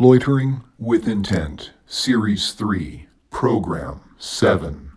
Loitering with Intent, Series 3, Program 7.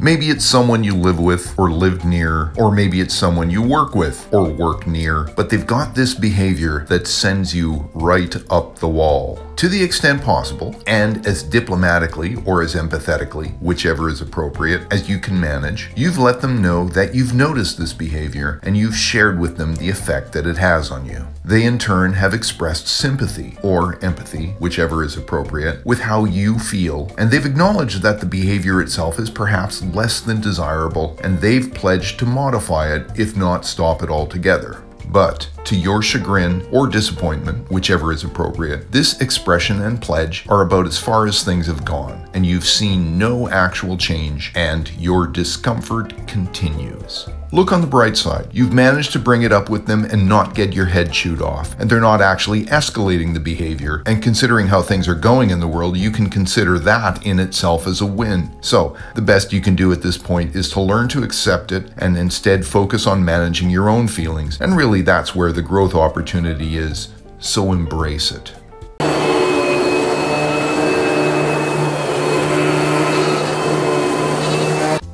Maybe it's someone you live with or lived near, or maybe it's someone you work with or work near, but they've got this behavior that sends you right up the wall. To the extent possible, and as diplomatically or as empathetically, whichever is appropriate, as you can manage, you've let them know that you've noticed this behavior and you've shared with them the effect that it has on you. They in turn have expressed sympathy or empathy, whichever is appropriate, with how you feel, and they've acknowledged that the behavior itself is perhaps less than desirable, and they've pledged to modify it, if not stop it altogether. But, to your chagrin or disappointment, whichever is appropriate, this expression and pledge are about as far as things have gone, and you've seen no actual change, and your discomfort continues. Look on the bright side. You've managed to bring it up with them and not get your head chewed off, and they're not actually escalating the behavior. And considering how things are going in the world, you can consider that in itself as a win. So, the best you can do at this point is to learn to accept it and instead focus on managing your own feelings. And really, that's where the growth opportunity is. So, embrace it.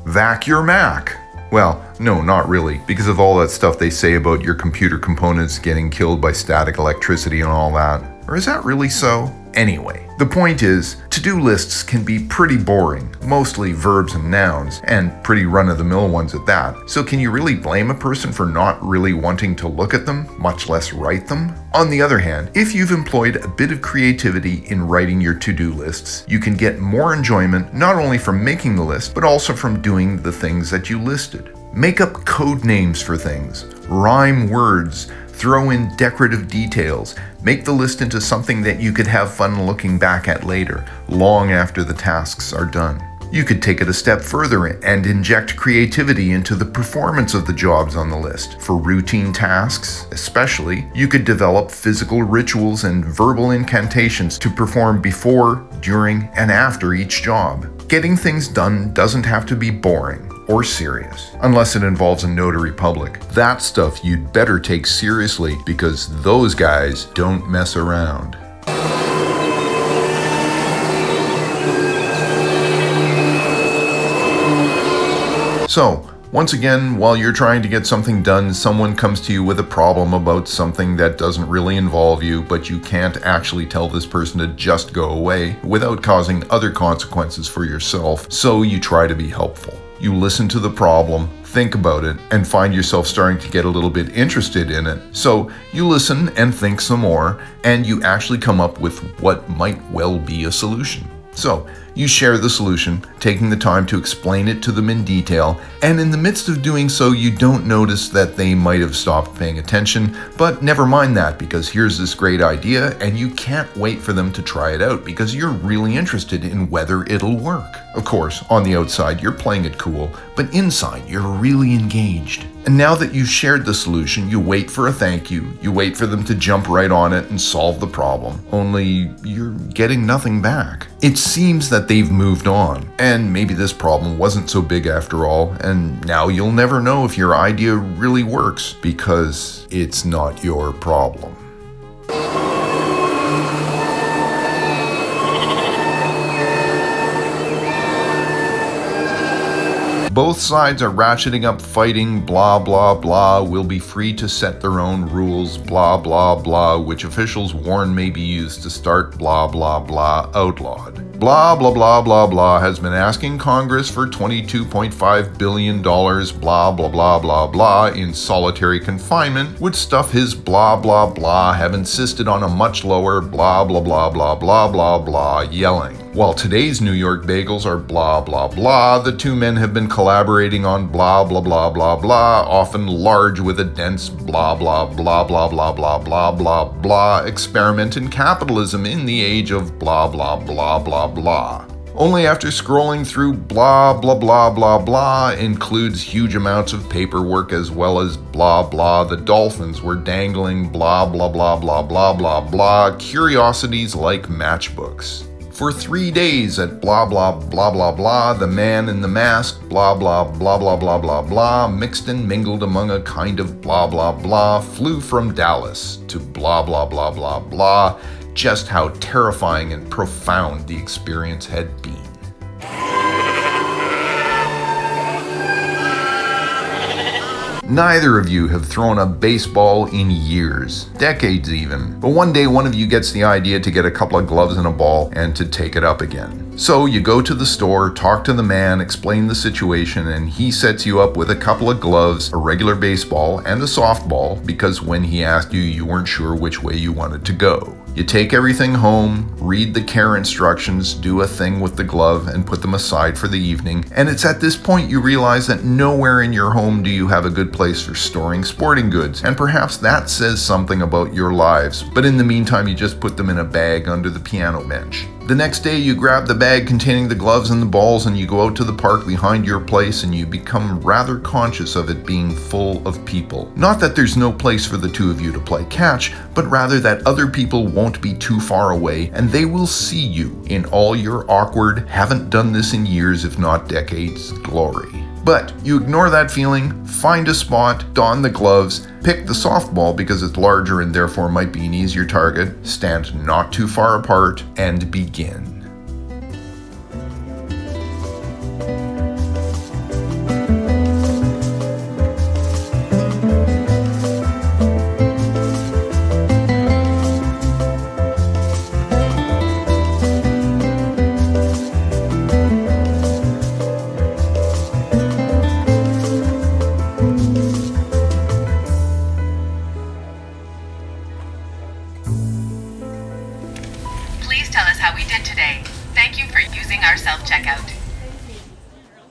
Vac your Mac. Well, no, not really, because of all that stuff they say about your computer components getting killed by static electricity and all that. Or is that really so? Anyway, the point is, to do lists can be pretty boring, mostly verbs and nouns, and pretty run of the mill ones at that. So, can you really blame a person for not really wanting to look at them, much less write them? On the other hand, if you've employed a bit of creativity in writing your to do lists, you can get more enjoyment not only from making the list, but also from doing the things that you listed. Make up code names for things, rhyme words, throw in decorative details, make the list into something that you could have fun looking back at later, long after the tasks are done. You could take it a step further and inject creativity into the performance of the jobs on the list. For routine tasks, especially, you could develop physical rituals and verbal incantations to perform before, during, and after each job. Getting things done doesn't have to be boring or serious, unless it involves a notary public. That stuff you'd better take seriously because those guys don't mess around. So, once again, while you're trying to get something done, someone comes to you with a problem about something that doesn't really involve you, but you can't actually tell this person to just go away without causing other consequences for yourself, so you try to be helpful. You listen to the problem, think about it, and find yourself starting to get a little bit interested in it. So you listen and think some more, and you actually come up with what might well be a solution. So, you share the solution, taking the time to explain it to them in detail, and in the midst of doing so, you don't notice that they might have stopped paying attention, but never mind that because here's this great idea, and you can't wait for them to try it out because you're really interested in whether it'll work. Of course, on the outside, you're playing it cool, but inside, you're really engaged. And now that you've shared the solution, you wait for a thank you, you wait for them to jump right on it and solve the problem, only you're getting nothing back. It seems that they've moved on, and maybe this problem wasn't so big after all, and now you'll never know if your idea really works because it's not your problem. Both sides are ratcheting up fighting, blah blah blah, will be free to set their own rules, blah blah blah, which officials warn may be used to start blah blah blah outlawed. Blah blah blah blah blah has been asking Congress for $22.5 billion, blah blah blah blah blah, in solitary confinement, would stuff his blah blah blah, have insisted on a much lower blah blah blah blah blah blah blah yelling. While today's New York bagels are blah blah blah, the two men have been collaborating on blah blah blah blah blah, often large with a dense blah blah blah blah blah blah blah blah blah experiment in capitalism in the age of blah blah blah blah blah. Only after scrolling through blah blah blah blah blah includes huge amounts of paperwork as well as blah blah the dolphins were dangling blah blah blah blah blah blah blah curiosities like matchbooks. For three days at blah blah blah blah blah, the man in the mask, blah blah blah blah blah blah blah, mixed and mingled among a kind of blah blah blah, flew from Dallas to blah blah blah blah blah, just how terrifying and profound the experience had been. Neither of you have thrown a baseball in years, decades even. But one day, one of you gets the idea to get a couple of gloves and a ball and to take it up again. So you go to the store, talk to the man, explain the situation, and he sets you up with a couple of gloves, a regular baseball, and a softball because when he asked you, you weren't sure which way you wanted to go. You take everything home, read the care instructions, do a thing with the glove, and put them aside for the evening. And it's at this point you realize that nowhere in your home do you have a good place for storing sporting goods, and perhaps that says something about your lives. But in the meantime, you just put them in a bag under the piano bench. The next day, you grab the bag containing the gloves and the balls and you go out to the park behind your place and you become rather conscious of it being full of people. Not that there's no place for the two of you to play catch, but rather that other people won't be too far away and they will see you in all your awkward, haven't done this in years, if not decades, glory. But you ignore that feeling, find a spot, don the gloves, pick the softball because it's larger and therefore might be an easier target, stand not too far apart, and begin.